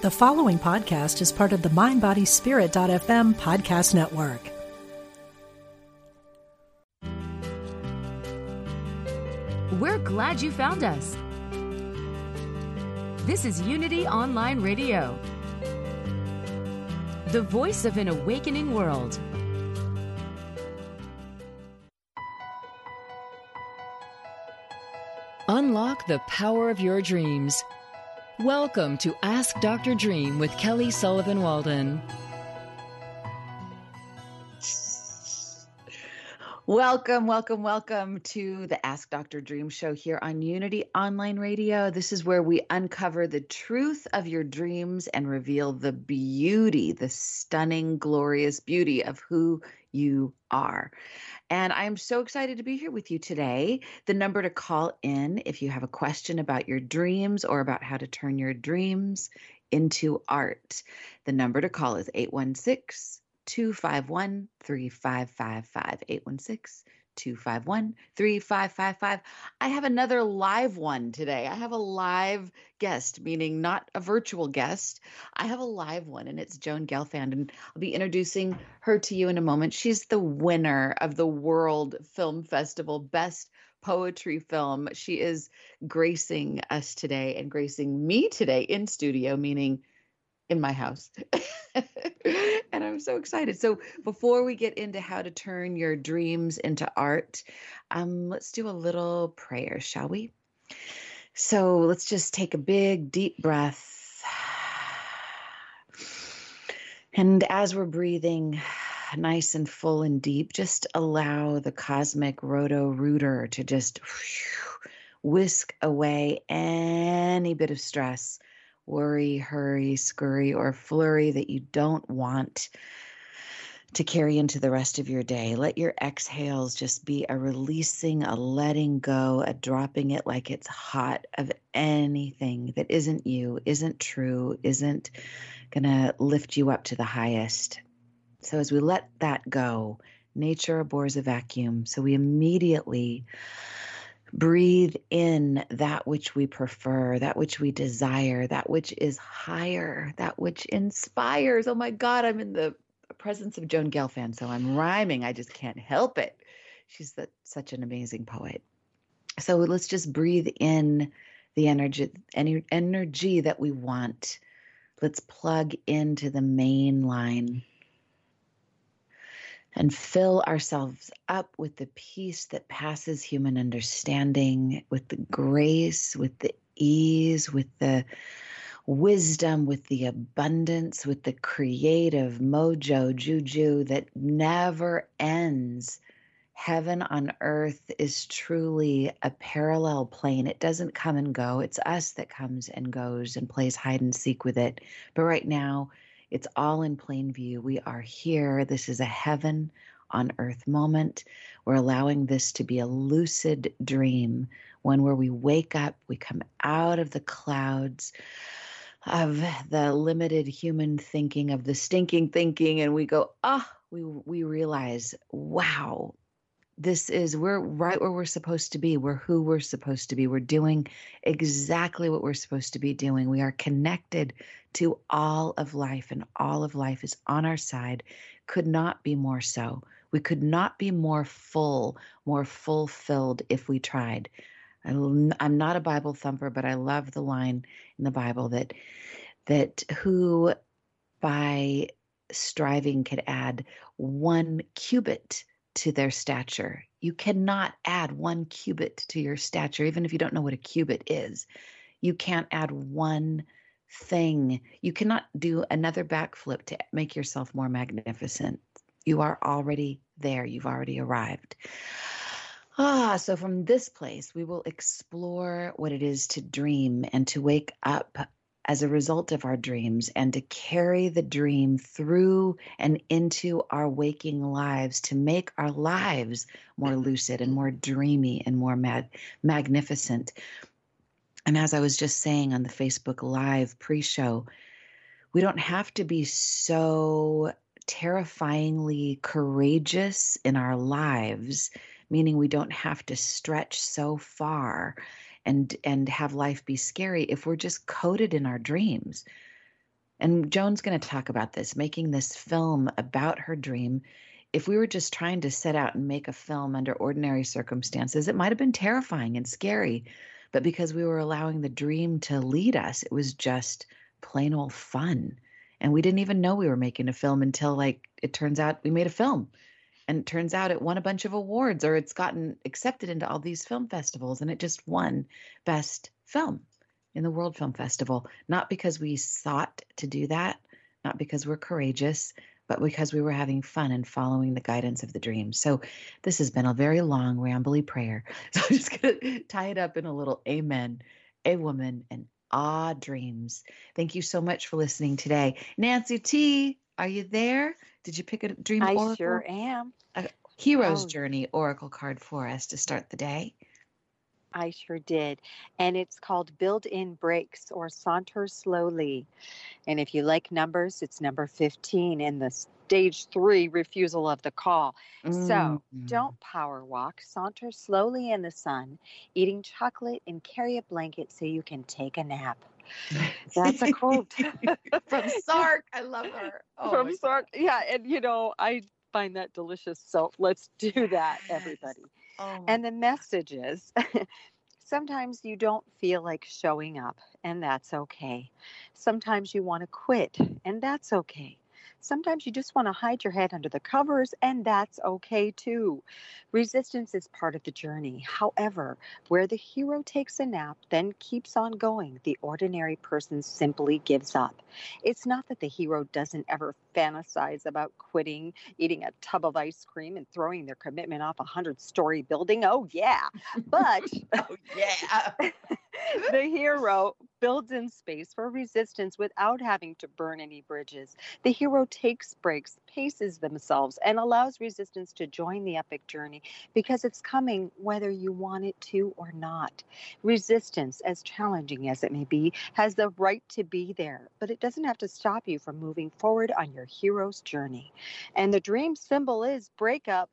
The following podcast is part of the MindBodySpirit.fm podcast network. We're glad you found us. This is Unity Online Radio, the voice of an awakening world. Unlock the power of your dreams. Welcome to Ask Dr. Dream with Kelly Sullivan Walden. Welcome, welcome, welcome to the Ask Dr. Dream show here on Unity Online Radio. This is where we uncover the truth of your dreams and reveal the beauty, the stunning, glorious beauty of who you are. And I'm so excited to be here with you today. The number to call in if you have a question about your dreams or about how to turn your dreams into art. The number to call is 816 251 3555. 816 251 3555. I have another live one today. I have a live guest, meaning not a virtual guest. I have a live one, and it's Joan Gelfand, and I'll be introducing her to you in a moment. She's the winner of the World Film Festival Best Poetry Film. She is gracing us today and gracing me today in studio, meaning in my house. and I'm so excited. So, before we get into how to turn your dreams into art, um, let's do a little prayer, shall we? So, let's just take a big, deep breath. And as we're breathing nice and full and deep, just allow the cosmic roto rooter to just whisk away any bit of stress worry, hurry, scurry, or flurry that you don't want to carry into the rest of your day. Let your exhales just be a releasing, a letting go, a dropping it like it's hot of anything that isn't you, isn't true, isn't going to lift you up to the highest. So as we let that go, nature abhors a vacuum. So we immediately breathe in that which we prefer, that which we desire, that which is higher, that which inspires. Oh my God, I'm in the presence of Joan Gelfand, so I'm rhyming. I just can't help it. She's the, such an amazing poet. So let's just breathe in the energy, any energy that we want. Let's plug into the main line and fill ourselves up with the peace that passes human understanding, with the grace, with the ease, with the wisdom, with the abundance, with the creative mojo, juju that never ends. Heaven on earth is truly a parallel plane. It doesn't come and go. It's us that comes and goes and plays hide and seek with it. But right now, it's all in plain view. We are here. This is a heaven on earth moment. We're allowing this to be a lucid dream, one where we wake up, we come out of the clouds of the limited human thinking, of the stinking thinking, and we go, ah, oh, we, we realize, wow, this is we're right where we're supposed to be we're who we're supposed to be we're doing exactly what we're supposed to be doing. We are connected to all of life and all of life is on our side. Could not be more so. We could not be more full more fulfilled if we tried. I'm not a bible thumper but i love the line in the bible that that who by striving could add one cubit to their stature. You cannot add one cubit to your stature, even if you don't know what a cubit is. You can't add one thing. You cannot do another backflip to make yourself more magnificent. You are already there, you've already arrived. Ah, so from this place, we will explore what it is to dream and to wake up as a result of our dreams and to carry the dream through and into our waking lives to make our lives more lucid and more dreamy and more magnificent. And as I was just saying on the Facebook Live pre show, we don't have to be so terrifyingly courageous in our lives, meaning we don't have to stretch so far and and have life be scary if we're just coded in our dreams And Joan's going to talk about this, making this film about her dream. If we were just trying to set out and make a film under ordinary circumstances, it might have been terrifying and scary. But because we were allowing the dream to lead us, it was just plain old fun. And we didn't even know we were making a film until, like, it turns out we made a film. And it turns out it won a bunch of awards or it's gotten accepted into all these film festivals and it just won Best Film in the World Film Festival, not because we sought to do that, not because we're courageous, but because we were having fun and following the guidance of the dream. So this has been a very long, rambly prayer. So I'm just going to tie it up in a little amen, a woman, and ah dreams. Thank you so much for listening today. Nancy T, are you there? Did you pick a dream I oracle? sure am. A hero's Oh. journey oracle card for us to start the day. I sure did. And it's called Build In Breaks or Saunter Slowly. And if you like numbers, it's number 15 in the stage three refusal of the call. So Mm. don't power walk, saunter slowly in the sun, eating chocolate and carry a blanket so you can take a nap. That's a quote from Sark. I love her. Oh from Sark. Yeah, and you know, I find that delicious. So let's do that, everybody. Oh And the message is sometimes you don't feel like showing up, and that's okay. Sometimes you want to quit, and that's okay. Sometimes you just want to hide your head under the covers, and that's okay too. Resistance is part of the journey. However, where the hero takes a nap, then keeps on going, the ordinary person simply gives up. It's not that the hero doesn't ever fantasize about quitting, eating a tub of ice cream, and throwing their commitment off a hundred story building. Oh, yeah. But oh yeah. the hero builds in space for resistance without having to burn any bridges. The hero takes breaks, paces themselves, and allows resistance to join the epic journey because it's coming whether you want it to or not. Resistance, as challenging as it may be, has the right to be there, but it doesn't have to stop you from moving forward on your hero's journey. And the dream symbol is breakup.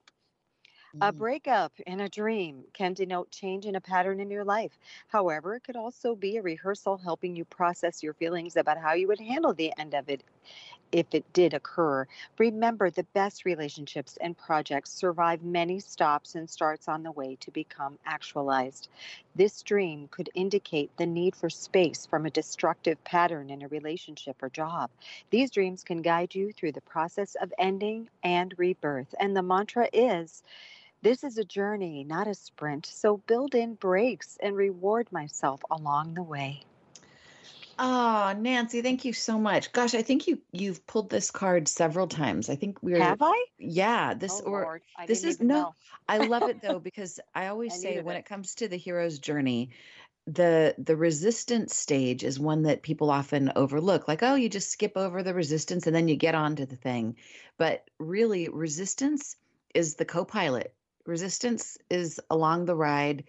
A Mm. breakup in a dream can denote change in a pattern in your life. However, it could also be a rehearsal helping you process your feelings about how you would handle the end of it if it did occur. Remember, the best relationships and projects survive many stops and starts on the way to become actualized. This dream could indicate the need for space from a destructive pattern in a relationship or job. These dreams can guide you through the process of ending and rebirth. And the mantra is, this is a journey, not a sprint. So build in breaks and reward myself along the way. Oh, Nancy, thank you so much. Gosh, I think you you've pulled this card several times. I think we're Have I? yeah, this oh, or Lord, this is no. I love it though because I always I say when it. it comes to the hero's journey, the the resistance stage is one that people often overlook. Like, oh, you just skip over the resistance and then you get on to the thing. But really, resistance is the co-pilot. Resistance is along the ride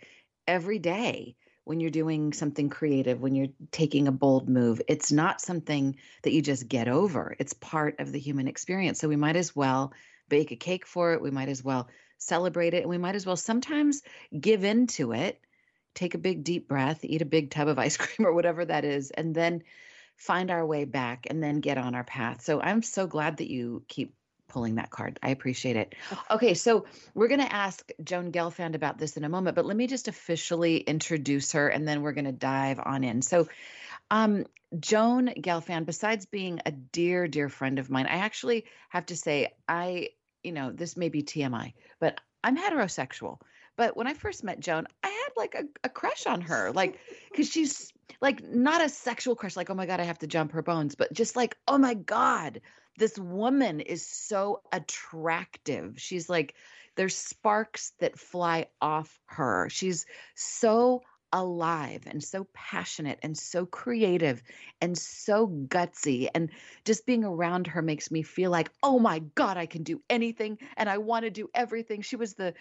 every day when you're doing something creative, when you're taking a bold move. It's not something that you just get over. It's part of the human experience. So we might as well bake a cake for it. We might as well celebrate it. And we might as well sometimes give in to it, take a big deep breath, eat a big tub of ice cream or whatever that is, and then find our way back and then get on our path. So I'm so glad that you keep pulling that card. I appreciate it. Okay, so we're going to ask Joan Gelfand about this in a moment, but let me just officially introduce her and then we're going to dive on in. So, um, Joan Gelfand, besides being a dear, dear friend of mine, I actually have to say, I, you know, this may be TMI, but I'm heterosexual. But when I first met Joan, I had like a, a crush on her, like, because she's like not a sexual crush, like, oh my God, I have to jump her bones, but just like, oh my God, this woman is so attractive. She's like, there's sparks that fly off her. She's so alive and so passionate and so creative and so gutsy. And just being around her makes me feel like, oh my God, I can do anything and I want to do everything. She was the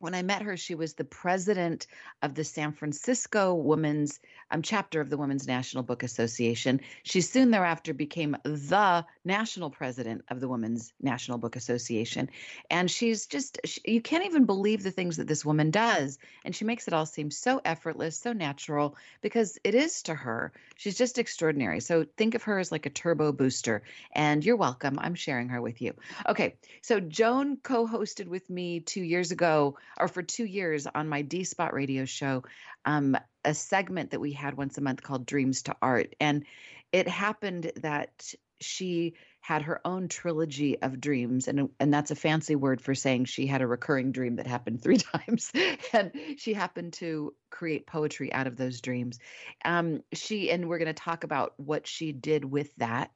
when I met her, she was the president of the San Francisco Women's um, chapter of the Women's National Book Association. She soon thereafter became the national president of the Women's National Book Association. And she's just, she, you can't even believe the things that this woman does. And she makes it all seem so effortless, so natural, because it is to her. She's just extraordinary. So think of her as like a turbo booster. And you're welcome. I'm sharing her with you. Okay. So Joan co hosted with me two years ago or for two years on my D Spot radio show, um, a segment that we had once a month called Dreams to Art. And it happened that she had her own trilogy of dreams and and that's a fancy word for saying she had a recurring dream that happened three times and she happened to create poetry out of those dreams um, she and we're going to talk about what she did with that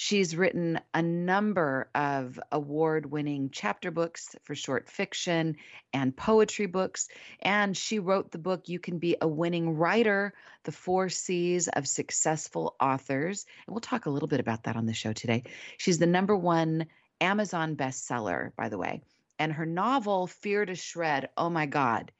She's written a number of award winning chapter books for short fiction and poetry books. And she wrote the book, You Can Be a Winning Writer The Four C's of Successful Authors. And we'll talk a little bit about that on the show today. She's the number one Amazon bestseller, by the way. And her novel, Fear to Shred, oh my God,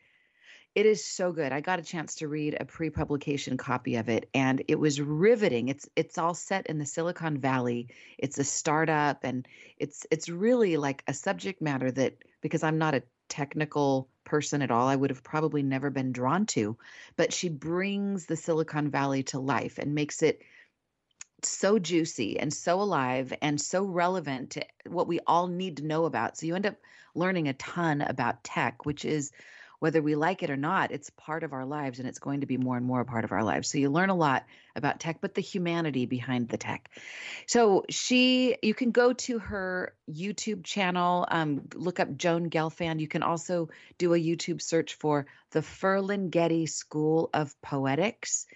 it is so good. I got a chance to read a pre-publication copy of it and it was riveting. It's it's all set in the Silicon Valley. It's a startup and it's it's really like a subject matter that because I'm not a technical person at all, I would have probably never been drawn to, but she brings the Silicon Valley to life and makes it so juicy and so alive and so relevant to what we all need to know about. So you end up learning a ton about tech, which is whether we like it or not, it's part of our lives and it's going to be more and more a part of our lives. So you learn a lot about tech, but the humanity behind the tech. So she, you can go to her YouTube channel, um, look up Joan Gelfand. You can also do a YouTube search for the Ferlinghetti School of Poetics.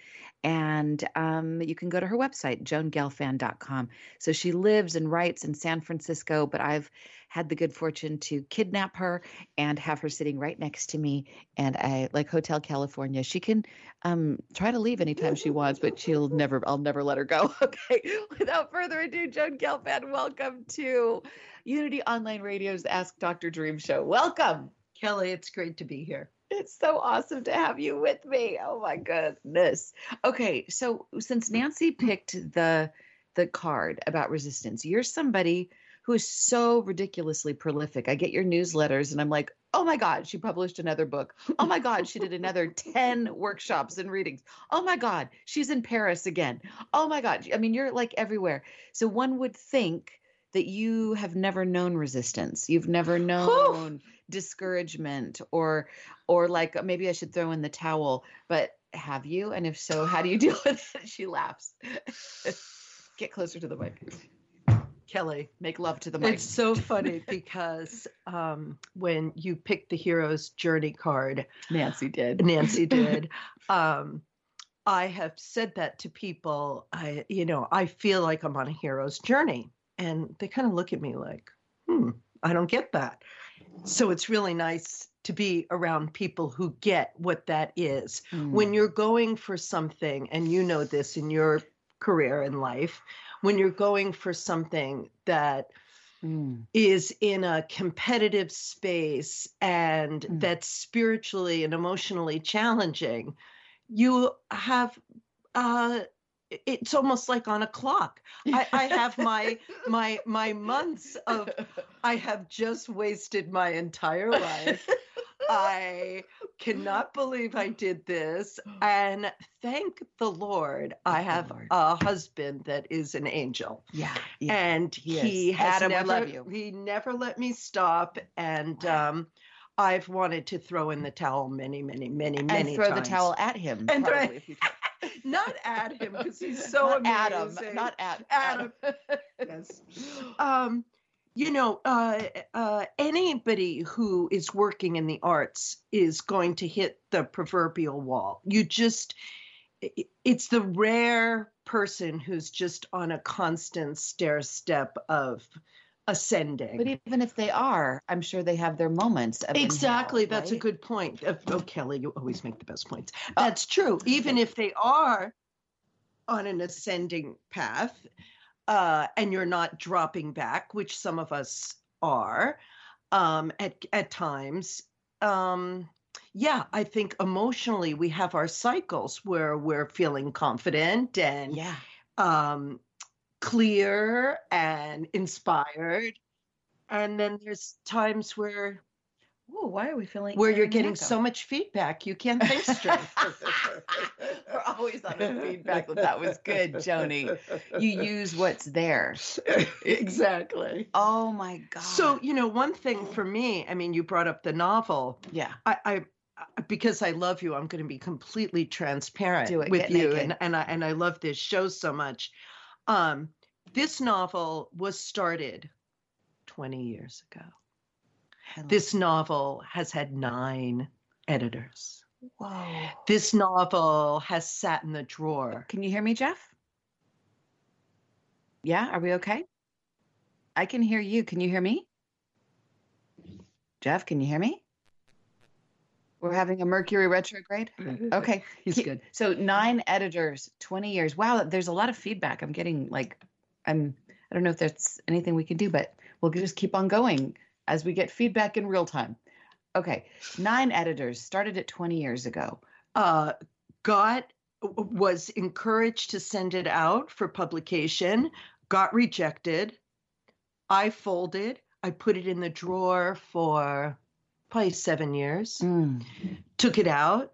And um, you can go to her website, joangelfand.com. So she lives and writes in San Francisco, but I've had the good fortune to kidnap her and have her sitting right next to me. And I like Hotel California. She can um, try to leave anytime she wants, but she'll never, I'll never let her go. Okay. Without further ado, Joan Gelfand, welcome to Unity Online Radio's Ask Dr. Dream show. Welcome. Kelly, it's great to be here. It's so awesome to have you with me. Oh my goodness. Okay, so since Nancy picked the the card about resistance, you're somebody who is so ridiculously prolific. I get your newsletters and I'm like, oh my God, she published another book. Oh my God, she did another 10 workshops and readings. Oh my God, she's in Paris again. Oh my God. I mean, you're like everywhere. So one would think that you have never known resistance. You've never known discouragement or or like maybe I should throw in the towel, but have you? And if so, how do you deal with it? She laughs. Get closer to the mic. Kelly, make love to the mic. It's so funny because um, when you picked the hero's journey card, Nancy did. Nancy did. um, I have said that to people. I, you know, I feel like I'm on a hero's journey, and they kind of look at me like, "Hmm, I don't get that." So it's really nice to be around people who get what that is. Mm. When you're going for something, and you know this in your career in life, when you're going for something that mm. is in a competitive space and mm. that's spiritually and emotionally challenging, you have uh, it's almost like on a clock. I, I, have my my my months of I have just wasted my entire life I cannot believe I did this. And thank the Lord, I have Lord. a husband that is an angel. Yeah. yeah and he, he has Adam never, he never let me stop. And um, I've wanted to throw in the towel many, many, many, many and throw times. the towel at him. And probably, throw, not at him because he's so not amazing. Adam, not at Adam. Adam. yes. Um, you know, uh, uh, anybody who is working in the arts is going to hit the proverbial wall. You just, it's the rare person who's just on a constant stair step of ascending. But even if they are, I'm sure they have their moments. exactly. That's right? a good point. Oh, Kelly, you always make the best points. That's true. Even if they are on an ascending path, uh, and you're not dropping back, which some of us are um, at at times. um, yeah, I think emotionally we have our cycles where we're feeling confident and Yeah. um, clear and inspired. And then there's times where Ooh, why are we feeling where you're getting echo? so much feedback you can't think straight. We're always on the feedback. Well, that was good, Joni. You use what's there. exactly. Oh my god. So, you know, one thing for me, I mean, you brought up the novel. yeah. I, I I- because I love you, I'm going to be completely transparent it. with you, naked. and and I and I love this show so much. Um, this novel was started 20 years ago. This novel has had nine editors. Whoa. This novel has sat in the drawer. Uh, can you hear me, Jeff? Yeah, are we okay? I can hear you. Can you hear me? Jeff, can you hear me? We're having a Mercury retrograde. Okay. He's good. So nine editors, 20 years. Wow, there's a lot of feedback. I'm getting like I'm I don't know if there's anything we can do, but we'll just keep on going as we get feedback in real time. Okay. Nine editors started it 20 years ago. uh, got was encouraged to send it out for publication got rejected i folded i put it in the drawer for probably seven years Mm. took it out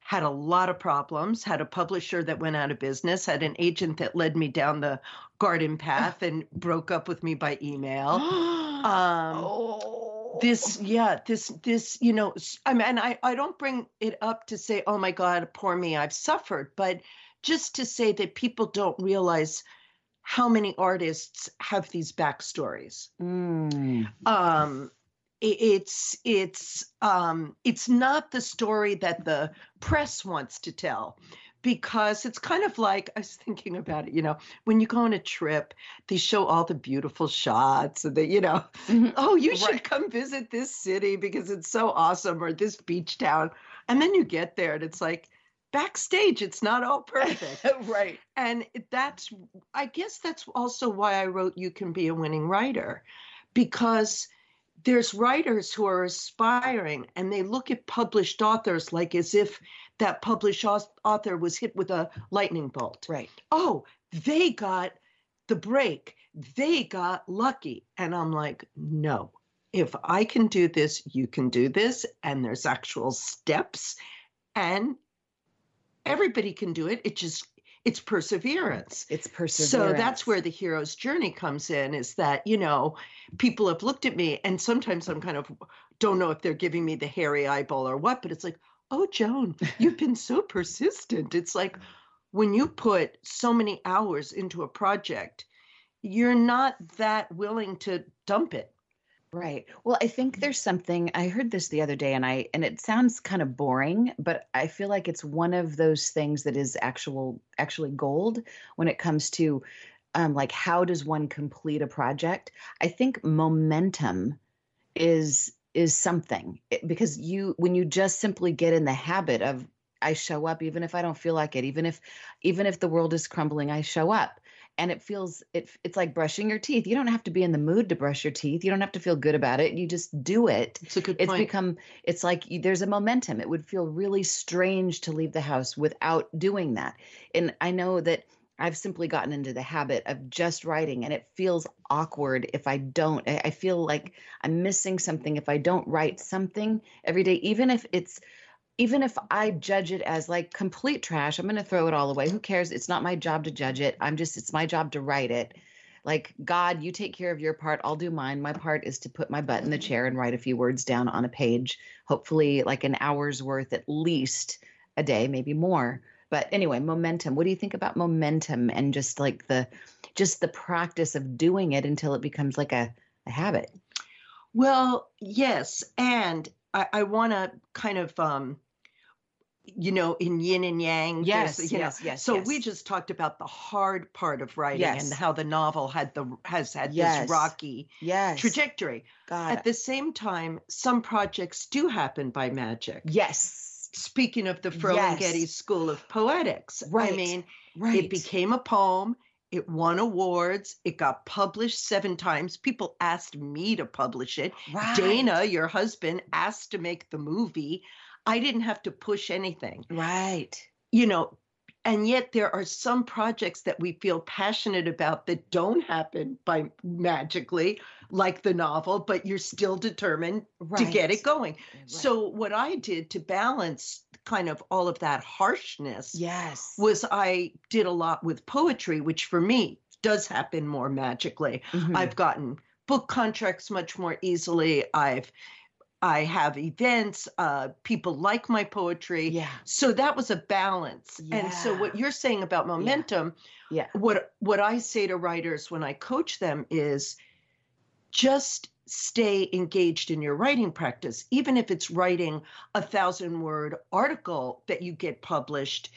had a lot of problems had a publisher that went out of business had an agent that led me down the garden path and broke up with me by email um, oh. this yeah this this you know I mean and i i don't bring it up to say oh my god poor me i've suffered but just to say that people don't realize how many artists have these backstories Mm. um it's it's um it's not the story that the press wants to tell because it's kind of like i was thinking about it you know when you go on a trip they show all the beautiful shots and they you know Mhm. oh you should come visit this city because it's so awesome or this beach town and then you get there and it's like backstage it's not all perfect right. and that's i guess that's also why i wrote you can be a winning writer because there's writers who are aspiring and they look at published authors like as if that published author was hit with a lightning bolt. Right. oh they got the break. They got lucky. And i'm like no. If i can do this you can do this. And there's actual steps. And everybody can do it. It just it's perseverance. It's perseverance. so that's where the hero's journey comes in is that you know people have looked at me. And sometimes i'm kind of don't know if they're giving me the hairy eyeball or what but it's like oh joan you've been so persistent it's like when you put so many hours into a project you're not that willing to dump it Right. Well, I think there's something I heard this the other day and I and it sounds kind of boring, but I feel like it's one of those things that is actual actually gold when it comes to um like how does one complete a project? I think momentum is is something It- because you when you just simply get in the habit of I show up even if I don't feel like it, even if even if the world is crumbling, I show up. And it feels it it's like brushing your teeth. You don't have to be in the mood to brush your teeth. You don't have to feel good about it. You just do it. It's a good it's point. become it's like you, there's a momentum. It would feel really strange to leave the house without doing that. And i know that i've simply gotten into the habit of just writing and it feels awkward if i don't i feel like i'm missing something if i don't write something every day even if it's even if I judge it as like complete trash, I'm going to throw it all away. Who cares? It's not my job to judge it. I'm just, it's my job to write it. Like, God, you take care of your part. I'll do mine. My part is to put my butt in the chair and write a few words down on a page, hopefully, like an hour's worth at least a day, maybe more. But anyway, momentum. What do you think about momentum and just like the, just the practice of doing it until it becomes like a, a habit? Well, yes, and I, I want to kind of, um, you know, in yin and yang. Yes, know, yes, yes, So yes. we just talked about the hard part of writing Yes. and how the novel had the has had Yes. this rocky Yes. trajectory. God. At the same time, some projects do happen by magic. yes. Speaking of the Ferlinghetti Yes. School of Poetics, Right. I mean, Right. it became a poem It won awards. It got published seven times. People asked me to publish it. Right. Dana, your husband, asked to make the movie. I didn't have to push anything. Right. You know, and yet there are some projects that we feel passionate about that don't happen by magically like the novel but you're still determined right. to get it going right. so what i did to balance kind of all of that harshness yes was i did a lot with poetry which for me does happen more magically mm-hmm. i've gotten book contracts much more easily i've I have events. Uh, people like my poetry. Yeah. So that was a balance. Yeah. And so what you're saying about momentum, yeah. yeah. What what I say to writers when I coach them is just stay engaged in your writing practice, even if it's writing a thousand word article that you get published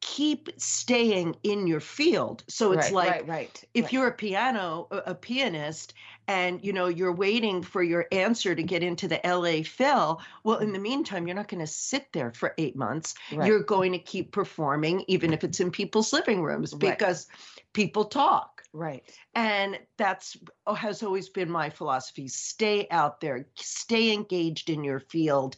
keep staying in your field. So it's right, like right, right, if you're a piano a pianist and you know you're waiting for your answer to get into the LA Phil well in the meantime you're not going to sit there for 8 months. You're going to keep performing even if it's in people's living rooms because people talk right and that's oh, has always been my philosophy stay out there stay engaged in your field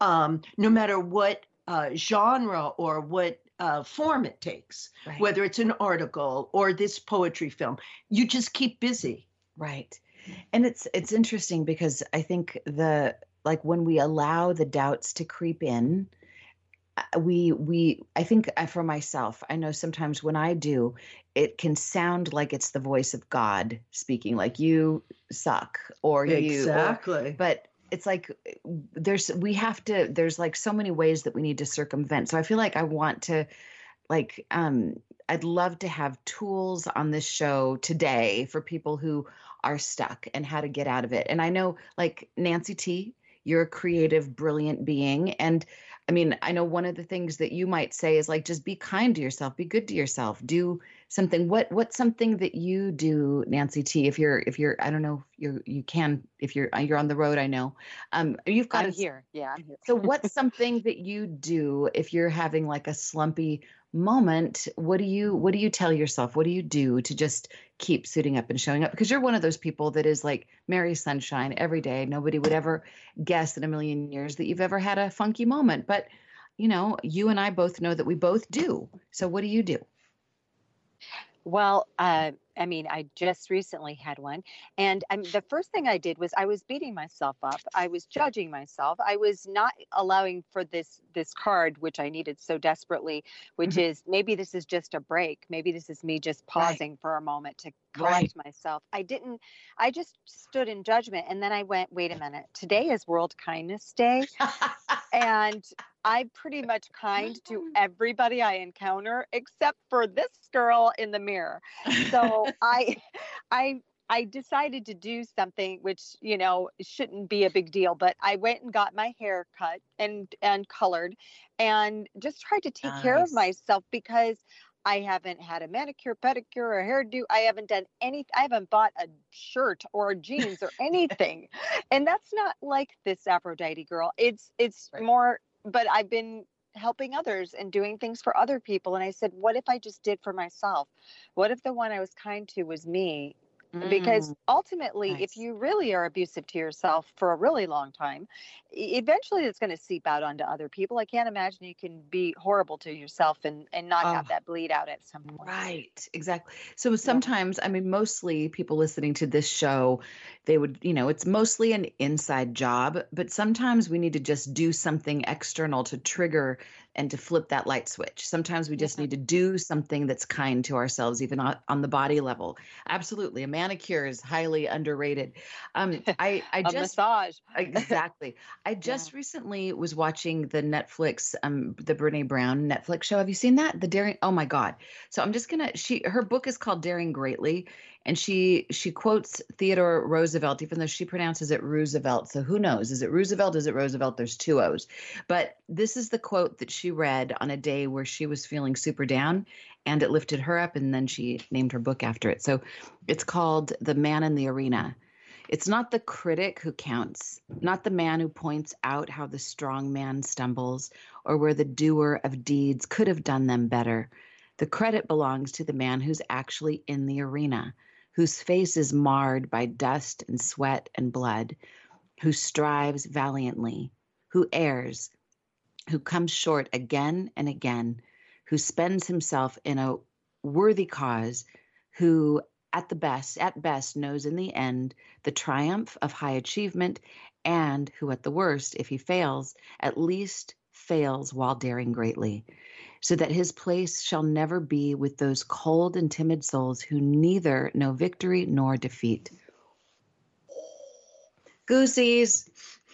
um, no matter what uh, genre or what uh, form it takes, right. whether it's an article or this poetry film. You just keep busy. Right. And it's it's interesting because I think the like when we allow the doubts to creep in, we we I think uh, for myself, I know sometimes when I do, it can sound like it's the voice of God speaking, like you suck or exactly. you exactly. But it's like there's we have to there's like so many ways that we need to circumvent so i feel like i want to like um i'd love to have tools on this show today for people who are stuck and how to get out of it and i know like nancy t you're a creative brilliant being and i mean i know one of the things that you might say is like just be kind to yourself be good to yourself do something. What what's something that you do nancy t if you're if you're i don't know if you you can if you're uh, you're on the road i know. Um you've got I'm here. Yeah i'm here. So what's something that you do if you're having like a slumpy moment what do you what do you tell yourself? What do you do to just keep suiting up and showing up? Because you're one of those people that is like merry sunshine every day. Nobody would ever guess in a million years that you've ever had a funky moment. But you know you and i both know that we both do. So what do you do? Well, uh, I mean, I just recently had one, and the first thing I did was I was beating myself up. I was judging myself. I was not allowing for this this card, which I needed so desperately, which mm-hmm. is maybe this is just a break. Maybe this is me just pausing right. for a moment to collect right. myself. I didn't. I just stood in judgment, and then I went, wait a minute. Today is World Kindness Day, and I'm pretty much kind to everybody I encounter except for this girl in the mirror. So I I I decided to do something which, you know, shouldn't be a big deal, but I went and got my hair cut and and colored and just tried to take nice. care of myself because I haven't had a manicure, pedicure, or hairdo. I haven't done any. I haven't bought a shirt or jeans or anything, and that's not like this Aphrodite girl. It's it's right. more but I've been helping others and doing things for other people. And I said, what if I just did for myself? What if the one I was kind to was me? Because mm, ultimately nice. if you really are abusive to yourself for a really long time eventually it's going to seep out onto other people i can't imagine you can be horrible to yourself and and not oh, have that bleed out at some point right exactly so sometimes yeah. i mean mostly people listening to this show they would you know it's mostly an inside job but sometimes we need to just do something external to trigger and to flip that light switch. Sometimes we just yeah. need to do something that's kind to ourselves, even on, on, the body level. Absolutely, a manicure is highly underrated. Um, I, just massage exactly. I just yeah. recently was watching the Netflix, um, the Brene Brown Netflix show. Have you seen that? The Daring. Oh my God! So I'm just gonna. She her book is called Daring Greatly, and she she quotes Theodore Roosevelt, even though she pronounces it Roosevelt. So who knows? Is it Roosevelt? Is it Roosevelt? There's two O's. But this is the quote that she read on a day where she was feeling super down, and it lifted her up. And then she named her book after it. So it's called The Man in the Arena. It's not the critic who counts, not the man who points out how the strong man stumbles or where the doer of deeds could have done them better The credit belongs to the man who's actually in the arena, whose face is marred by dust and sweat and blood, who strives valiantly, who errs, who comes short again and again, who spends himself in a worthy cause, who at the best, at best, knows in the end the triumph of high achievement, and who at the worst, if he fails, at least fails while daring greatly, so that his place shall never be with those cold and timid souls who neither know victory nor defeat. Goosies.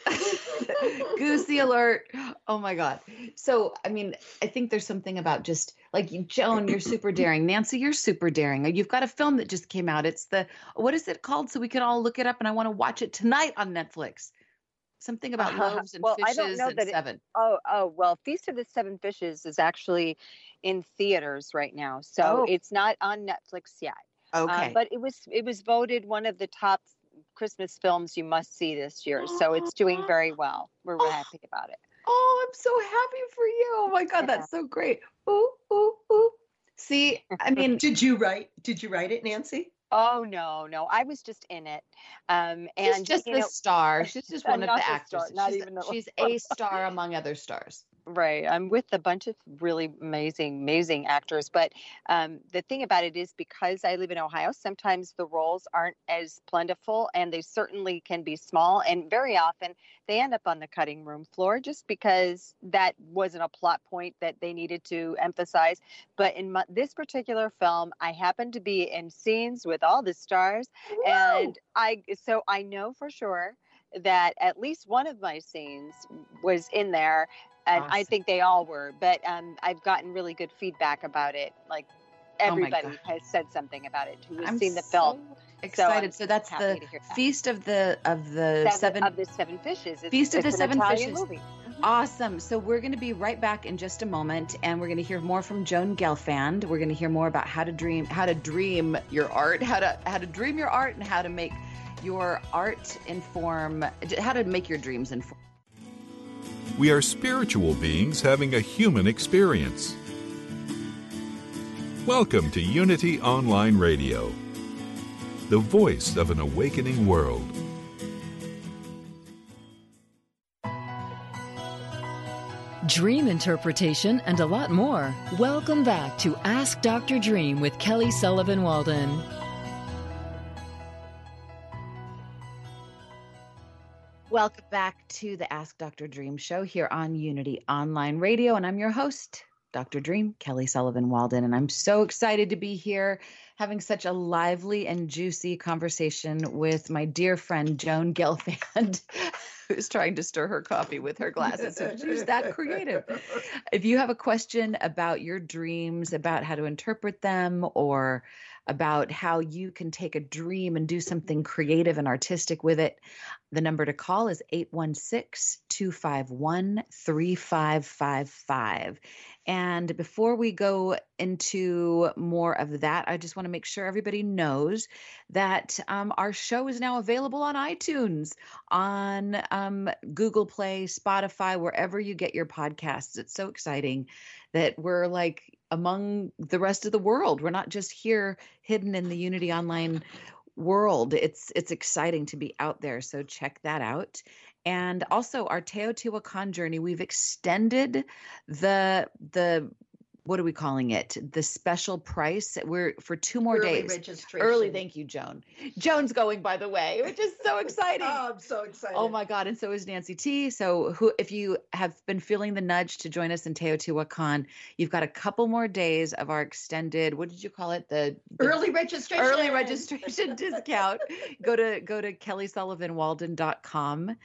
Goosey alert. Oh my God. So, I mean, I think there's something about just like Joan, you're super daring. Nancy, you're super daring. You've got a film that just came out. It's the, what is it called? So we can all look it up and I want to watch it tonight on Netflix. Something about uh, loaves and well, fishes I don't know and that seven. It, oh, oh, well, Feast of the Seven Fishes is actually in theaters right now. So Oh. it's not on Netflix yet. Uh, Okay. but it was it was voted one of the top Christmas films you must see this year. So it's doing very well. We're Oh. happy about it. Oh, I'm so happy for you. Oh my God, Yeah. that's so great. Ooh, ooh, ooh. See, I mean, Did you write? Did you write it, Nancy? Oh no, no, I was just in it. Um, she's and just the know, star. She's just one of the actors. star, not she's, she's a star among other stars. Right. I'm with a bunch of really amazing, amazing actors. But um, the thing about it is because I live in Ohio, sometimes the roles aren't as plentiful and they certainly can be small. And very often they end up on the cutting room floor just because that wasn't a plot point that they needed to emphasize. But in my, this particular film, I happened to be in scenes with all the stars. And I, so I know for sure that at least one of my scenes was in there and I think they all were. But um, I've gotten really good feedback about it. Like Oh everybody God. has said something about it who has I'm seen the so film. Excited. So, that's the that. feast of the of the Seven, seven. of the seven fishes. It's, Feast of the Seven Italian Fishes. Movie. Awesome. So we're going to be right back in just a moment, and we're going to hear more from Joan Gelfand. We're going to hear more about how to dream, how to dream your art, how to how to dream your art, and how to make your art inform, how to make your dreams inform. We are spiritual beings having a human experience. Welcome to Unity Online Radio, the voice of an awakening world. Dream interpretation and a lot more. Welcome back to Ask Dr. Dream with Kelly Sullivan Walden. Welcome back to the Ask Dr. Dream show here on Unity Online Radio. And I'm your host, Dr. Dream, Kelly Sullivan Walden. And I'm so excited to be here having such a lively and juicy conversation with my dear friend, Joan Gelfand, who's trying to stir her coffee with her glasses. So she's that creative. If you have a question about your dreams, about how to interpret them, or about how you can take a dream and do something creative and artistic with it, the number to call is 816 251 3555. And before we go into more of that, I just want to make sure everybody knows that um, our show is now available on iTunes, on um, Google Play, Spotify, wherever you get your podcasts. It's so exciting that we're like among the rest of the world. We're not just here hidden in the Unity Online world. It's it's exciting to be out there. So check that out. And also our Teotihuacan journey, we've extended the the what are we calling it? The special price. We're for two more Early days. registration. Early, thank you, Joan. Joan's going, by the way, which is so exciting. Oh, I'm so excited. Oh my God. And so is Nancy T. So who if you have been feeling the nudge to join us in Teotihuacan, you've got a couple more days of our extended, what did you call it? The, the Early registration. early registration discount. Go to go to kellysullivanwalden.com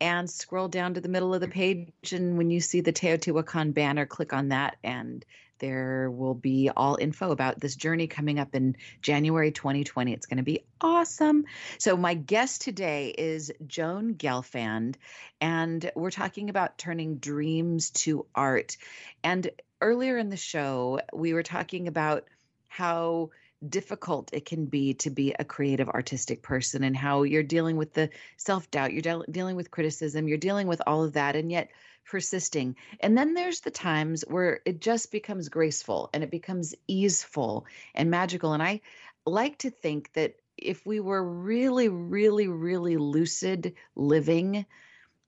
and scroll down to the middle of the page. And when you see the Teotihuacan banner, click on that and there will be all info about this journey coming up in January 2020. It's going to be awesome. So, my guest today is Joan Gelfand, and we're talking about turning dreams to art. And earlier in the show, we were talking about how difficult it can be to be a creative artistic person and how you're dealing with the self-doubt you're de- dealing with criticism you're dealing with all of that and yet persisting. And then there's the times where it just becomes graceful and it becomes easeful and magical. And i like to think that if we were really really really lucid living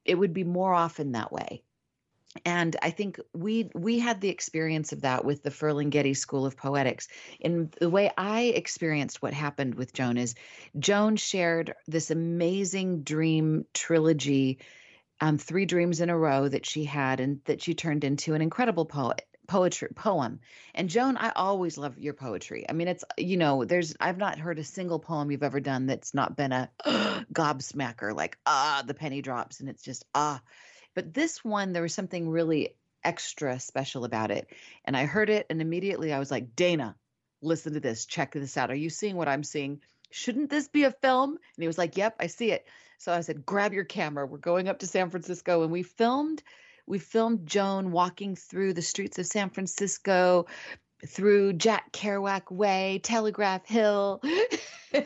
it would be more often that way. And i think we we had the experience of that with the ferlinghetti school of poetics. In the way i experienced what happened with joan is joan shared this amazing dream trilogy um, three dreams in a row that she had and that she turned into an incredible poet poetry poem and joan i always love your poetry i mean it's you know there's i've not heard a single poem you've ever done that's not been a gobsmacker like ah the penny drops and it's just ah but this one, there was something really extra special about it. And I heard it, and immediately I was like, Dana, listen to this. Check this out. Are you seeing what I'm seeing? Shouldn't this be a film? And he was like, Yep, I see it. So I said, Grab your camera. We're going up to San Francisco. And we filmed. We filmed Joan walking through the streets of San Francisco, through Jack Kerouac Way, Telegraph Hill.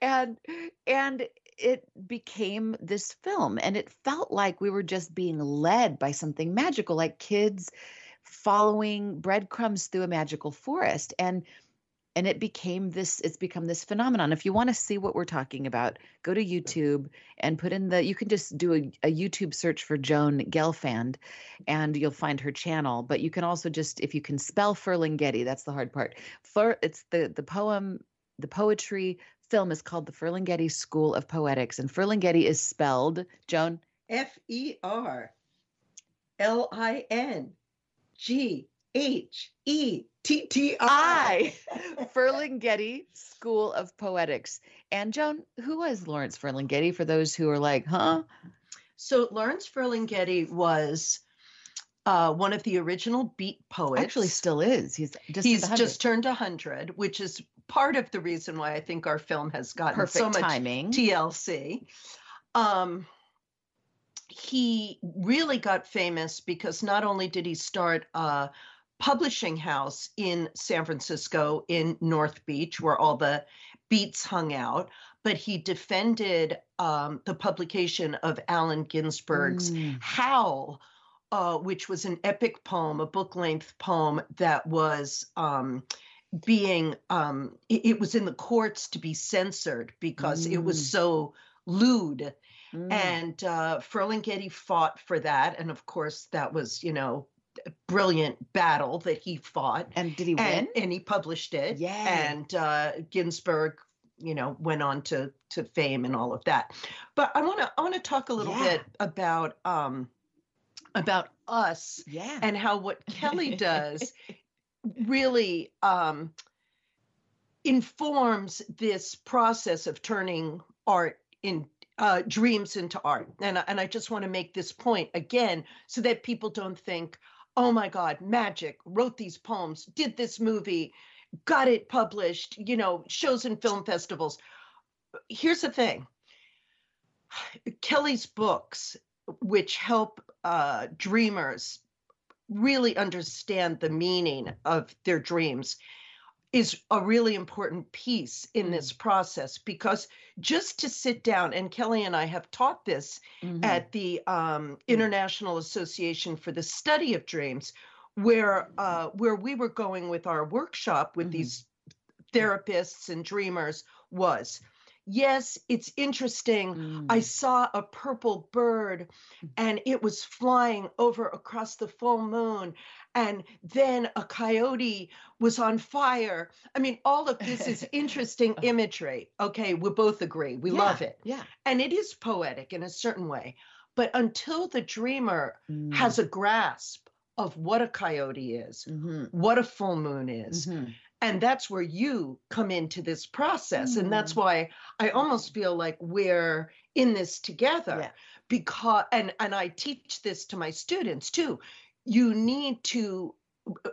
and and it became this film and it felt like we were just being led by something magical like kids following breadcrumbs through a magical forest and and it became this it's become this phenomenon. If you want to see what we're talking about go to youtube and put in the you can just do a, a youtube search for joan gelfand and you'll find her channel but you can also just if you can spell ferlinghetti that's the hard part. For it's the the poem the poetry film is called The Ferlinghetti School of Poetics, and Ferlinghetti is spelled, Joan? F E R L I N G H E T T I. Ferlinghetti School of Poetics. And Joan, who was Lawrence Ferlinghetti for those who are like, huh? So Lawrence Ferlinghetti was uh, one of the original beat poets. Actually, still is. He's just he's just turned hundred, which is part of the reason why I think our film has gotten Perfect so much timing. TLC. Um, he really got famous because not only did he start a publishing house in San Francisco in North Beach, where all the beats hung out, but he defended um, the publication of Allen Ginsberg's mm. Howl. Uh, which was an epic poem, a book length poem that was um, being um, it, it, was in the courts to be censored because mm. it was mm. so lewd mm. and uh, Ferlinghetti fought for that and of course that was you know brilliant battle that he fought and did he win and, and he published it yeah and uh, Ginsberg you know went on to to fame and all of that but I want to I want to talk a little yeah. bit about um about us yeah. and how what Kelly does really um, informs this process of turning art in uh, dreams into art. And, and I just want to make this point again so that people don't think, oh my God, magic, wrote these poems, did this movie, got it published, you know, shows in film festivals. Here's the thing Kelly's books, which help uh, dreamers really understand the meaning of their dreams is a really important piece in this mm. process because just to sit down and kelly and i have taught this mm-hmm. at the um, mm. international association for the study of dreams where uh, where we were going with our workshop with mm-hmm. these therapists and dreamers was yes, it's interesting. Mm. I saw a purple bird mm. and it was flying over across the full moon. And then a coyote was on fire. I mean, all of this is interesting imagery. Okay, we both agree. We yeah, love it. Yeah. And it is poetic in a certain way. But until the dreamer mm. has a grasp of what a coyote is, mm-hmm. what a full moon is, mm-hmm and that's where you come into this process mm. and that's mm. why i almost feel like we're in this together yeah. because and and i teach this to my students too you need to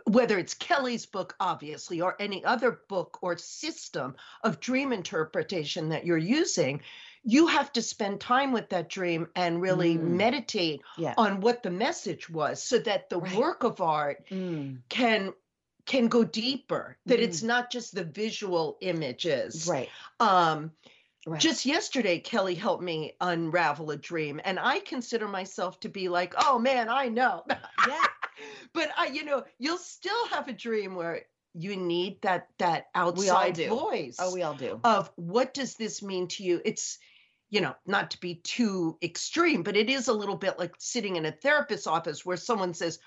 whether it's kelly's book obviously or any other book or system of dream interpretation that you're using you have to spend time with that dream and really mm. meditate yeah. on what the message was so that the right. work of art mm. can can go deeper that Mm. it's not just the visual images Right. um Right. just yesterday kelly helped me unravel a dream and i consider myself to be like oh man i know yeah. but i you know you'll still have a dream where you need that that outside voice Oh, we all do. of what does this mean to you it's you know not to be too extreme but it is a little bit like sitting in a therapist's office where someone says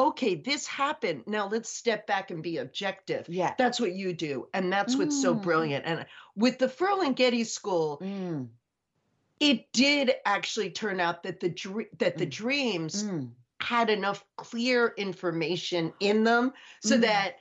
okay this happened now let's step back and be objective yeah. that's what you do and that's what's so Mm. brilliant and with the ferlinghetti school Mm, it did actually turn out that the dr- that the Mm. dreams mm. had enough clear information in them so Mm. that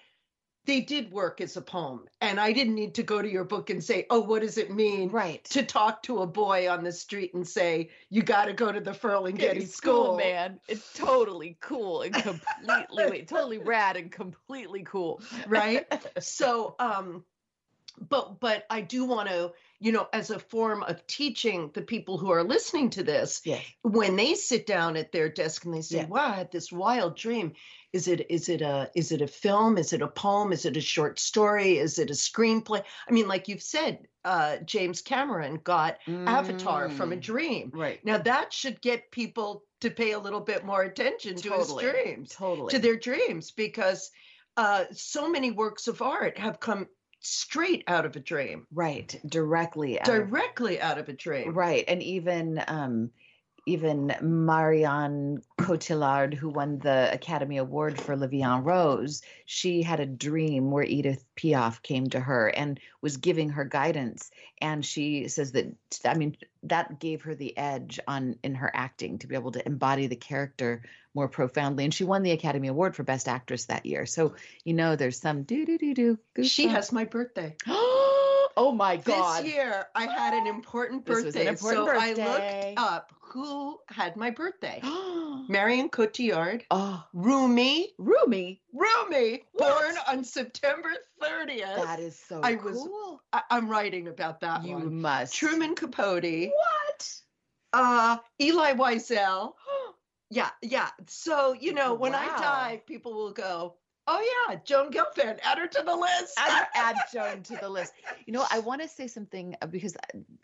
they did work as a poem and i didn't need to go to your book and say oh what does it mean Right. to talk to a boy on the street and say you got to go to the ferlinghetti school man. It's totally cool and completely wait, totally rad and completely cool. right so um but but i do want to you know as a form of teaching the people who are listening to this Yes. when they sit down at their desk and they say Yeah. wow i had this wild dream is it is it a is it a film is it a poem is it a short story is it a screenplay i mean like you've said uh james cameron got avatar from a Mm. dream Right. now that should get people to pay a little bit more attention to Totally. his dreams Totally. to their dreams because uh, so many works of art have come straight out of a dream, right. Directly. out of- directly out of a dream. Right. And even um even Marianne Cotillard, who won the Academy Award for en Rose, she had a dream where Edith Piaf came to her and was giving her guidance. And she says that I mean that gave her the edge on in her acting to be able to embody the character more profoundly. And she won the Academy Award for Best Actress that year. So you know there's some do do do do. She has my birthday. oh my god. This year, I had an important birthday. an important so I looked up who had my birthday. Marion Cotillard, oh, Rumi, Rumi. Rumi, What? born on September 30th. That is so I was- cool. I- I'm writing about that you one. must. Truman Capote, What? uh, Eli Wiesel. Yeah, yeah. So, you know, when I Wow. die, people will go, oh, yeah, Joan Gelfand, add her to the list. add, add Joan to the list. You know, I want to say something uh, because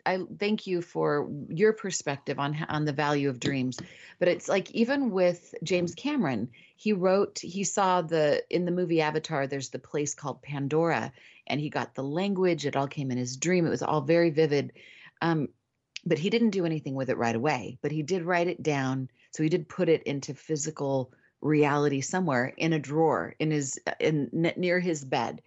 I, I thank you for your perspective on on the value of dreams. But it's like even with James Cameron, he wrote, he saw the in the movie Avatar. There's the place called Pandora, and he got the language. It all came in his dream. It was all very vivid. Um, but he didn't do anything with it right away. But he did write it down. So he did put it into physical reality somewhere in a drawer in his in near his bed.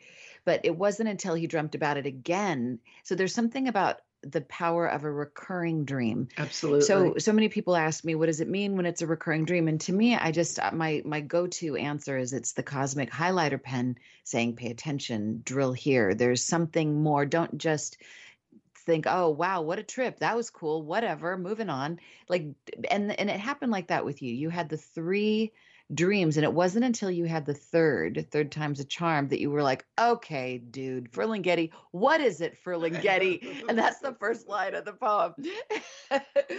But it wasn't until he dreamt about it again. So there's something about the power of a recurring dream. Absolutely. so so many people ask me what does it mean when it's a recurring dream? And to me i just uh, my my go-to answer is it's the cosmic highlighter pen saying pay attention drill here. There's something more. Don't just think oh wow what a trip that was cool whatever moving on. Like and and it happened like that with you. You had the three dreams and it wasn't until you had the third third time's a charm that you were like okay dude ferlinghetti what is it ferlinghetti and that's the first line of the poem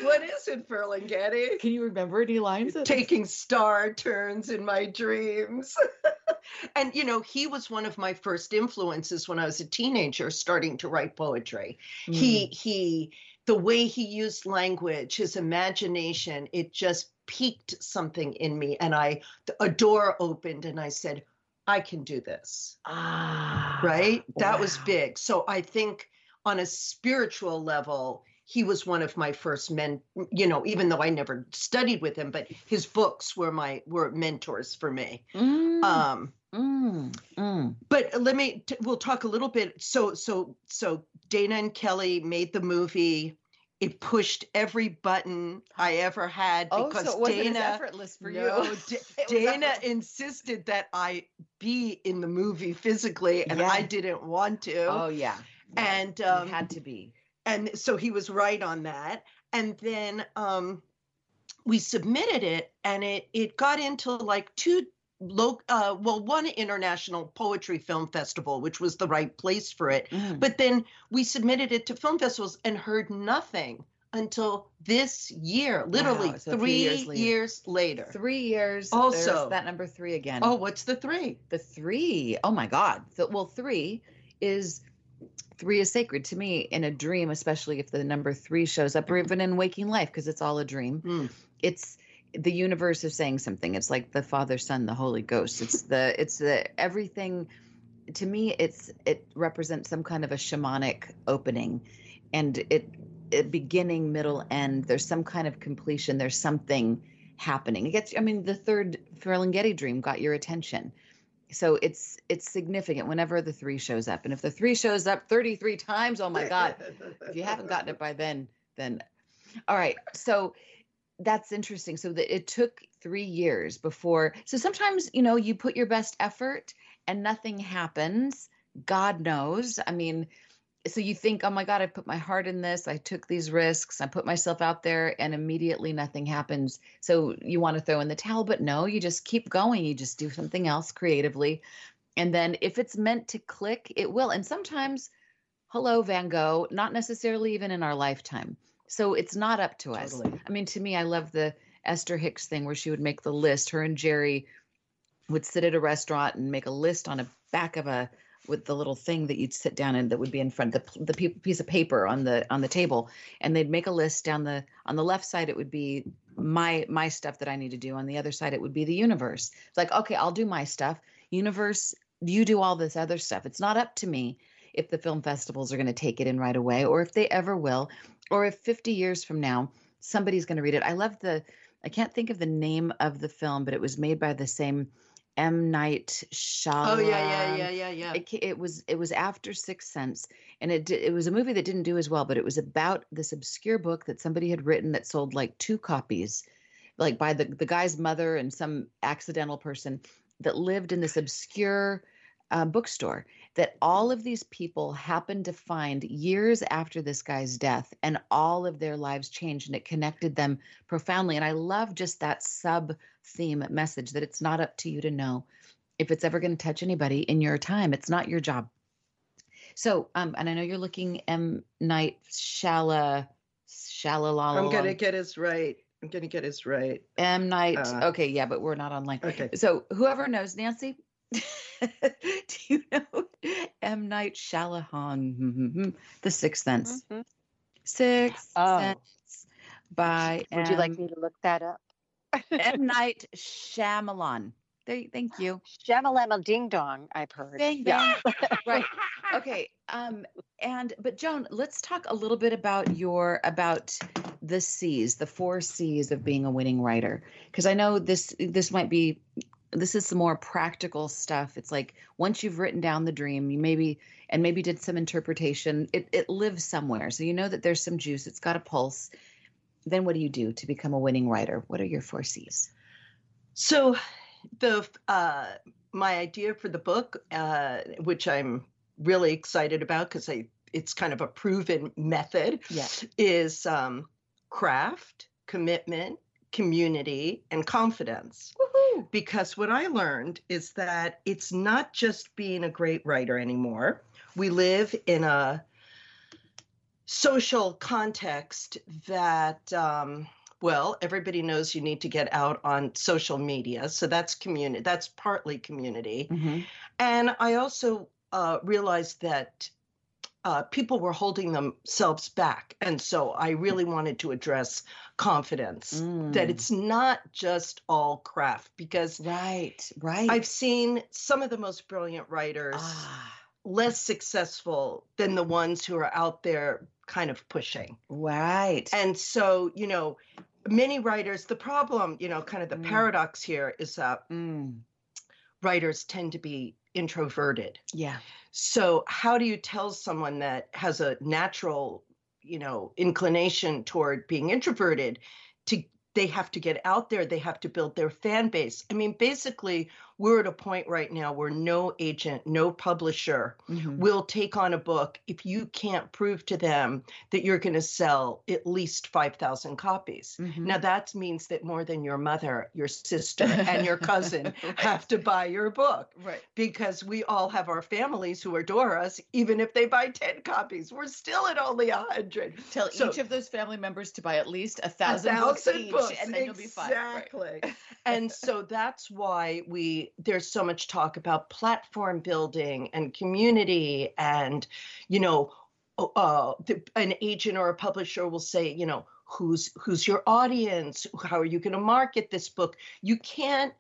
what is it, Ferlinghetti? can you remember any lines of Taking star turns in my dreams. and, you know, he was one of my first influences when I was a teenager starting to write poetry. Mm. He, he, the way he used language, his imagination, it just piqued something in me. And I, a door opened and I said, I can do this. ah right? That was big. So I think on a spiritual level, he was one of my first men, you know, even though I never studied with him, but his books were my were mentors for me. Mm, Um mm, mm. but let me t- we'll talk a little bit so so so Dana and Kelly made the movie. It pushed every button I ever had oh because so it wasn't Dana effortless for no, you It Dana effortless. insisted that I be in the movie physically and I didn't want to. Oh yeah. Yeah. and um, had to be. and so he was right on that. And then um we submitted it and it it got into like two low uh well one international poetry film festival which was the right place for it Mm. but then we submitted it to film festivals and heard nothing until this year, literally Wow, so three years years later. later. Three years. Also- that number three again. Oh, what's the three? the three. Oh my God. Well, three is three is sacred to me in a dream, especially if the number three shows up, or even in waking life, because it's all a dream. Hmm. It's the universe is saying something. It's like the Father, Son, the Holy Ghost. It's the it's the everything. To me, it's it represents some kind of a shamanic opening, and it, it beginning, middle, end. There's some kind of completion. There's something happening. It gets. I mean, the third Ferlinghetti dream got your attention so it's it's significant whenever the three shows up and if the three shows up 33 times oh my god if you haven't gotten it by then then all right so that's interesting. So that it took three years before so sometimes you know you put your best effort and nothing happens. God knows. I mean so you think oh my god i put my heart in this. I took these risks. I put myself out there and immediately nothing happens. So you want to throw in the towel but no you just keep going. You just do something else creatively. And then if it's meant to click it will. And sometimes hello van gogh not necessarily even in our lifetime so it's not up to us. Totally. i mean to me i love the esther hicks thing where she would make the list. Her and jerry would sit at a restaurant and make a list on a back of a with the little thing that you'd sit down and that would be in front the the piece of paper on the on the table. And they'd make a list down the on the left side it would be my my stuff that I need to do. On the other side it would be the universe. It's like okay I'll do my stuff. Universe you do all this other stuff. It's not up to me if the film festivals are going to take it in right away or if they ever will or if 50 years from now somebody's going to read it. I love the I can't think of the name of the film but it was made by the same M. Night Shyamalan. Oh yeah, yeah, yeah, yeah, yeah. it, it was it was after Sixth Sense, and it it was a movie that didn't do as well, but it was about this obscure book that somebody had written that sold like two copies, like by the the guy's mother and some accidental person that lived in this obscure uh, bookstore that all of these people happened to find years after this guy's death, and all of their lives changed, and it connected them profoundly. And I love just that sub theme message that it's not up to you to know if it's ever going to touch anybody in your time. It's not your job. So, um, and I know you're looking M Night Shala Shalalala. I'm gonna get his right. I'm gonna get his right. M Night. uh, okay, yeah, but we're not online. Okay. So whoever knows, Nancy, do you know M Night Shyamalan, The Sixth Sense? Mhm. Sixth Oh. Sense by Would you like me to look that up? M Night Shyamalan. There, thank you. Shamalama ding dong, I've heard. Bang Yeah. bang. right. Okay. Um. And but Joan, let's talk a little bit about your about the C's, the four C's of being a winning writer, because I know this this might be this is some more practical stuff. It's like once you've written down the dream, you maybe and maybe did some interpretation. It it lives somewhere, so you know that there's some juice. It's got a pulse. Then what do you do to become a winning writer? What are your four C's? So, the uh, my idea for the book, uh, which I'm really excited about because I it's kind of a proven method, Yeah. is um, craft, commitment, community, and confidence. Because what I learned is that it's not just being a great writer anymore. We live in a social context that um, well everybody knows you need to get out on social media so that's community that's partly community Mhm. and i also uh, realized that uh, people were holding themselves back and so i really wanted to address confidence that Mm. it's not just all craft because Right, right. i've seen some of the most brilliant writers ah, less successful than the ones who are out there kind of pushing right. and so, you know, many writers, the problem, you know, kind of the Mm. paradox here is that Mm, writers tend to be introverted. yeah. So, how do you tell someone that has a natural, you know, inclination toward being introverted to they have to get out there, they have to build their fan base. I mean, basically we're at a point right now where no agent, no publisher Mhm. will take on a book if you can't prove to them that you're going to sell at least 5,000 copies. Mhm. Now, that means that more than your mother, your sister, and your cousin Right. have to buy your book Right. because we all have our families who adore us. Even if they buy 10 copies, we're still at only 100. Tell So- each of those family members to buy at least a A thousand, books thousand each, books, and then you'll be fine. Right. Exactly. and so that's why we there's so much talk about platform building and community and you know uh, the, an agent or a publisher will say you know who's who's your audience? How are you going to market this book? You can't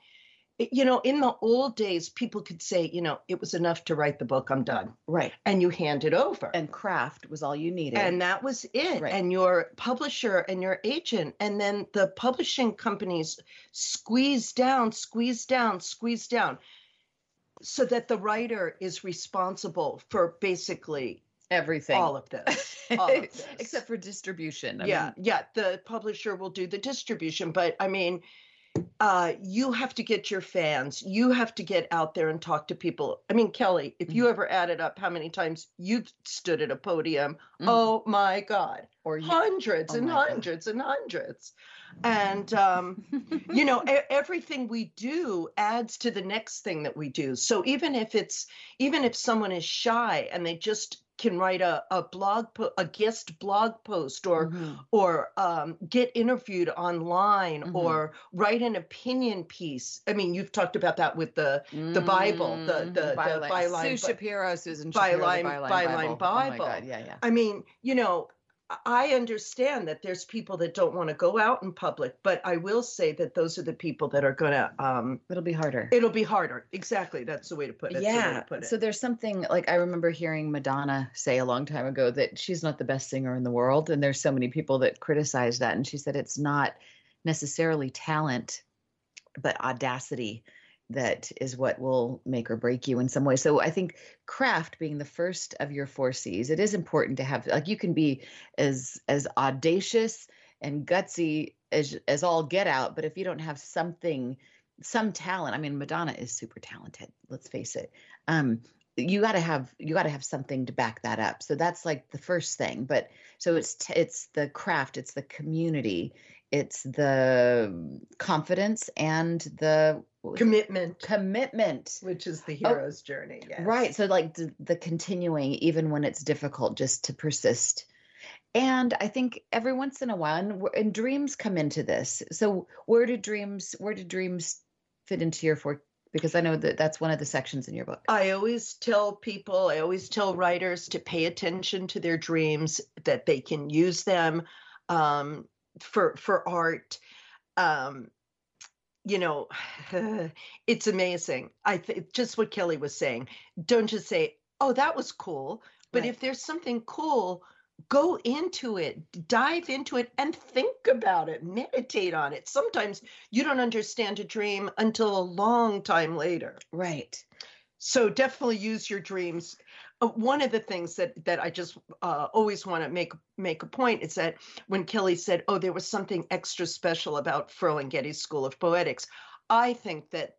you know in the old days people could say you know it was enough to write the book i'm done Right. and you hand it over And craft was all you needed. and that was it Right. and your publisher and your agent and then the publishing companies squeeze down squeeze down squeeze down so that the writer is responsible for basically Everything. all of this all of this. Except for distribution. I yeah mean, yeah the publisher will do the distribution but i mean uh, you have to get your fans. You have to get out there and talk to people. I mean, Kelly, if you ever added up how many times you've stood at a podium, Mm. oh my God, or you, hundreds Oh and my God. hundreds and hundreds. And, um, you know, everything we do adds to the next thing that we do. So even if it's, even if someone is shy and they just can write a, a blog, po- a guest blog post or, Mhm. or um, get interviewed online Mhm. or write an opinion piece. I mean, you've talked about that with the the Bible, the Mm, the, the byline. byline. Sue Shapiro, Susan Shapiro, byline- byline, byline Bible. Oh my God, yeah, yeah. I mean, you know, I understand that there's people that don't want to go out in public, but I will say that those are the people that are going to. Um, It'll be harder. it'll be harder. Exactly, that's the way to put it. Yeah. put it. So there's something like I remember hearing Madonna say a long time ago that she's not the best singer in the world. And there's so many people that criticize that. And she said it's not necessarily talent, but audacity that is what will make or break you in some way. So I think craft being the first of your four C's, it is important to have like you can be as as audacious and gutsy as as all get out, but if you don't have something some talent, I mean Madonna is super talented, let's face it. Um you got to have you got to have something to back that up. So that's like the first thing. But so it's t- it's the craft, it's the community, it's the confidence and the what was it? commitment, commitment. which is the hero's journey. Yes. Right. So like the, the continuing, even when it's difficult, just to persist. And I think every once in a while, and, and dreams come into this. So where do dreams, where do dreams fit into your four? Because I know that that's one of the sections in your book. I always tell people, I always tell writers to pay attention to their dreams, that they can use them um, for for art. Um, you know, it's amazing. I think just what Kelly was saying. Don't just say, "Oh, that was cool," but Right. if there's something cool, go into it, dive into it, and think about it. Meditate on it. Sometimes you don't understand a dream until a long time later Right. so definitely use your dreams one of the things that that i just uh, always want to make make a point is that when kelly said oh there was something extra special about Ferlinghetti school of poetics i think that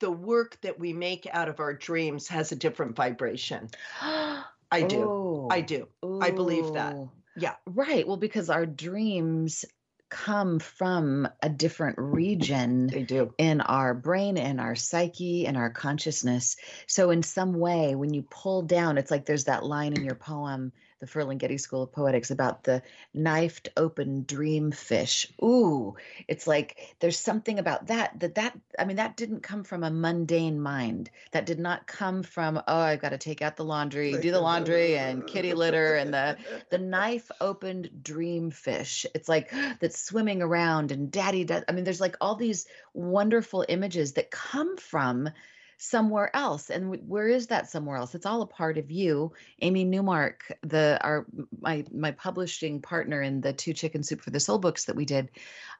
the work that we make out of our dreams has a different vibration i do i do I believe that. Yeah. Right. Well, because our dreams come from a different region they do. in our brain in our psyche in our consciousness. So in some way when you pull down it's like there's that line in your poem the Ferlinghetti School of Poetics about the knifed open dream fish. Ooh, it's like there's something about that that that I mean that didn't come from a mundane mind. That did not come from oh I've got to take out the laundry, do the laundry and kitty litter and the the knife opened dream fish. It's like that's swimming around and daddy does. I mean there's like all these wonderful images that come from somewhere else and where is that somewhere else? It's all a part of you. Amy newmark the our my my publishing partner in the two chicken soup for the soul books that we did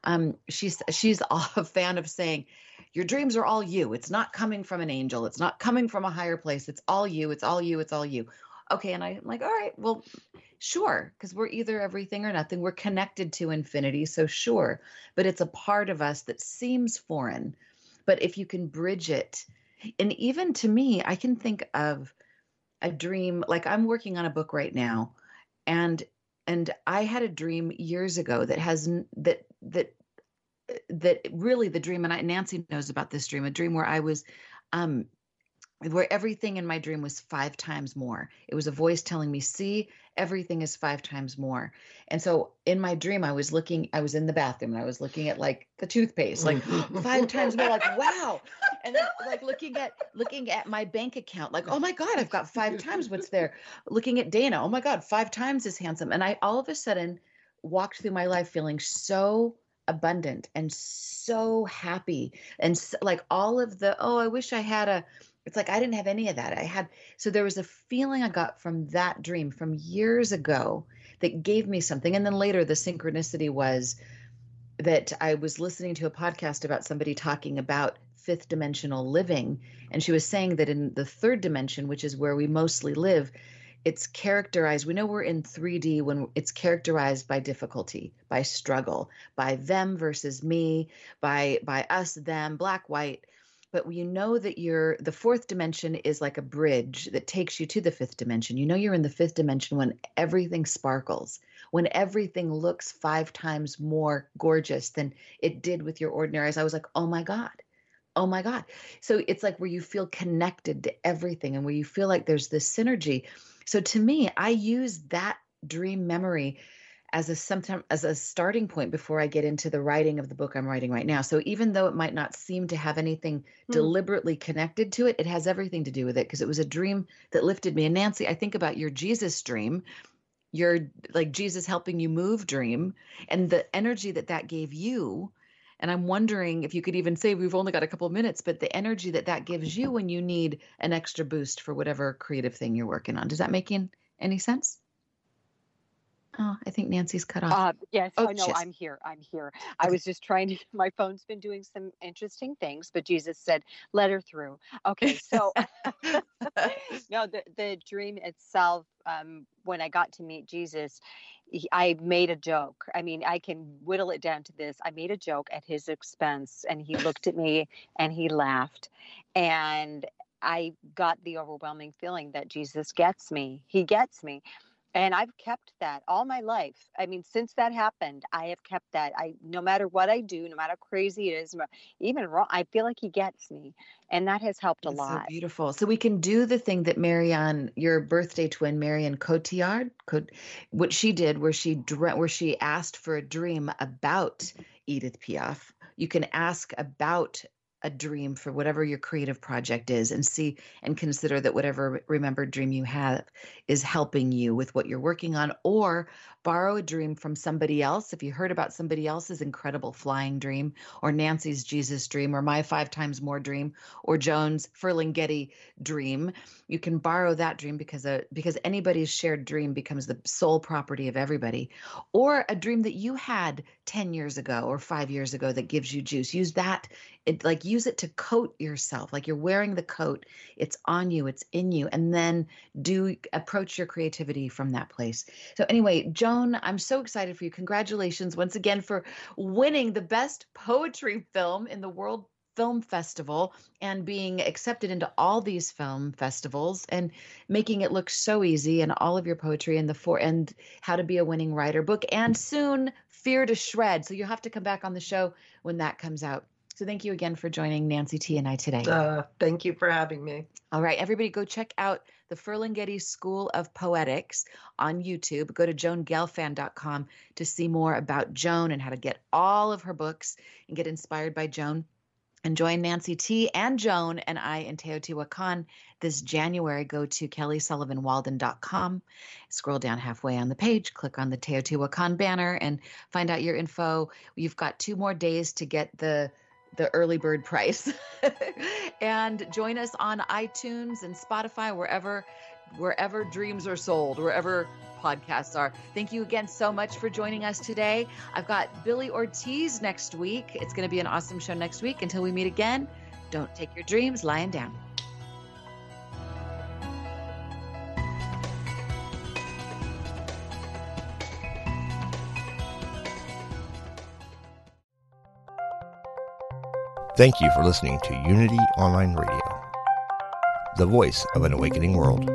um she's she's a fan of saying your dreams are all you. It's not coming from an angel. It's not coming from a higher place. It's all you. It's all you. It's all you. Okay and i'm like all right well sure because we're either everything or nothing. We're connected to infinity so sure but it's a part of us that seems foreign. But if you can bridge it and even to me i can think of a dream like i'm working on a book right now and and i had a dream years ago that has that that that really the dream and I, nancy knows about this dream a dream where i was um where everything in my dream was five times more. It was a voice telling me, see, everything is five times more. And so in my dream, I was looking, I was in the bathroom and I was looking at like the toothpaste, like five times more, like, wow. And then like looking at looking at my bank account, like, oh my God, I've got five times what's there. Looking at Dana, oh my God, five times as handsome. And I all of a sudden walked through my life feeling so abundant and so happy. And so, like all of the, oh, I wish I had a it's like I didn't have any of that. I had, so there was a feeling I got from that dream from years ago that gave me something. And then later, the synchronicity was that I was listening to a podcast about somebody talking about fifth dimensional living. And she was saying that in the third dimension, which is where we mostly live, it's characterized we know we're in 3d when it's characterized by difficulty by struggle by them versus me by by us them black white but you know that you're the fourth dimension is like a bridge that takes you to the fifth dimension. You know you're in the fifth dimension when everything sparkles, when everything looks five times more gorgeous than it did with your ordinary eyes. I was like, oh my God. Oh my God. So it's like where you feel connected to everything and where you feel like there's this synergy. So to me, I use that dream memory as a sometime as a starting point before I get into the writing of the book I'm writing right now. So even though it might not seem to have anything mm. deliberately connected to it, it has everything to do with it because it was a dream that lifted me. And Nancy, I think about your Jesus dream, your like Jesus helping you move dream, and the energy that that gave you. And I'm wondering if you could even say we've only got a couple of minutes, but the energy that that gives you when you need an extra boost for whatever creative thing you're working on. Does that make any sense? Oh, I think Nancy's cut off. Uh, yes. Oh, oh no, I'm here. I'm here. Okay. I was just trying to. My phone's been doing some interesting things, but Jesus said, "Let her through." Okay, so no, the the dream itself. Um, when I got to meet Jesus, he, I made a joke. I mean, I can whittle it down to this. I made a joke at his expense, and he looked at me and he laughed, and I got the overwhelming feeling that Jesus gets me. He gets me and i've kept that all my life. I mean since that happened i have kept that. I no matter what i do no matter how crazy it is even wrong i feel like he gets me and that has helped a That's lot. so beautiful. So we can do the thing that marianne your birthday twin marianne cotillard could what she did where she where she asked for a dream about edith piaf. You can ask about a dream for whatever your creative project is and see and consider that whatever remembered dream you have is helping you with what you're working on or borrow a dream from somebody else. If you heard about somebody else's incredible flying dream or Nancy's Jesus dream or my 5 times more dream or Joan's Ferlinghetti dream you can borrow that dream because a, uh, because anybody's shared dream becomes the sole property of everybody. Or a dream that you had 10 years ago or 5 years ago that gives you juice. Use that it like use it to coat yourself like you're wearing the coat it's on you it's in you and then do approach your creativity from that place. So anyway joan i'm so excited for you. Congratulations once again for winning the best poetry film in the world film festival and being accepted into all these film festivals and making it look so easy and all of your poetry and the four and how to be a winning writer book and soon fear to shred. So you'll have to come back on the show when that comes out so thank you again for joining Nancy T and I today. Uh, thank you for having me. All right, everybody go check out the Ferlinghetti School of Poetics on YouTube. Go to joangelfand.com to see more about Joan and how to get all of her books and get inspired by Joan. And join Nancy T and Joan and I in Teotihuacan this January. Go to kellysullivanwalden.com, scroll down halfway on the page, click on the Teotihuacan banner, and find out your info. You've got two more days to get the the early bird price. and join us on iTunes and Spotify, wherever wherever dreams are sold, wherever podcasts are. Thank you again so much for joining us today. I've got Billy Ortiz next week. It's going to be an awesome show next week. Until we meet again, don't take your dreams lying down. Thank you for listening to Unity Online Radio, the voice of an awakening world.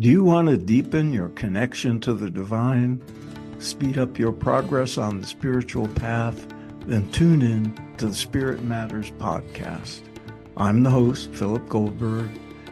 Do you want to deepen your connection to the divine, speed up your progress on the spiritual path? Then tune in to the Spirit Matters podcast. I'm the host, Philip Goldberg,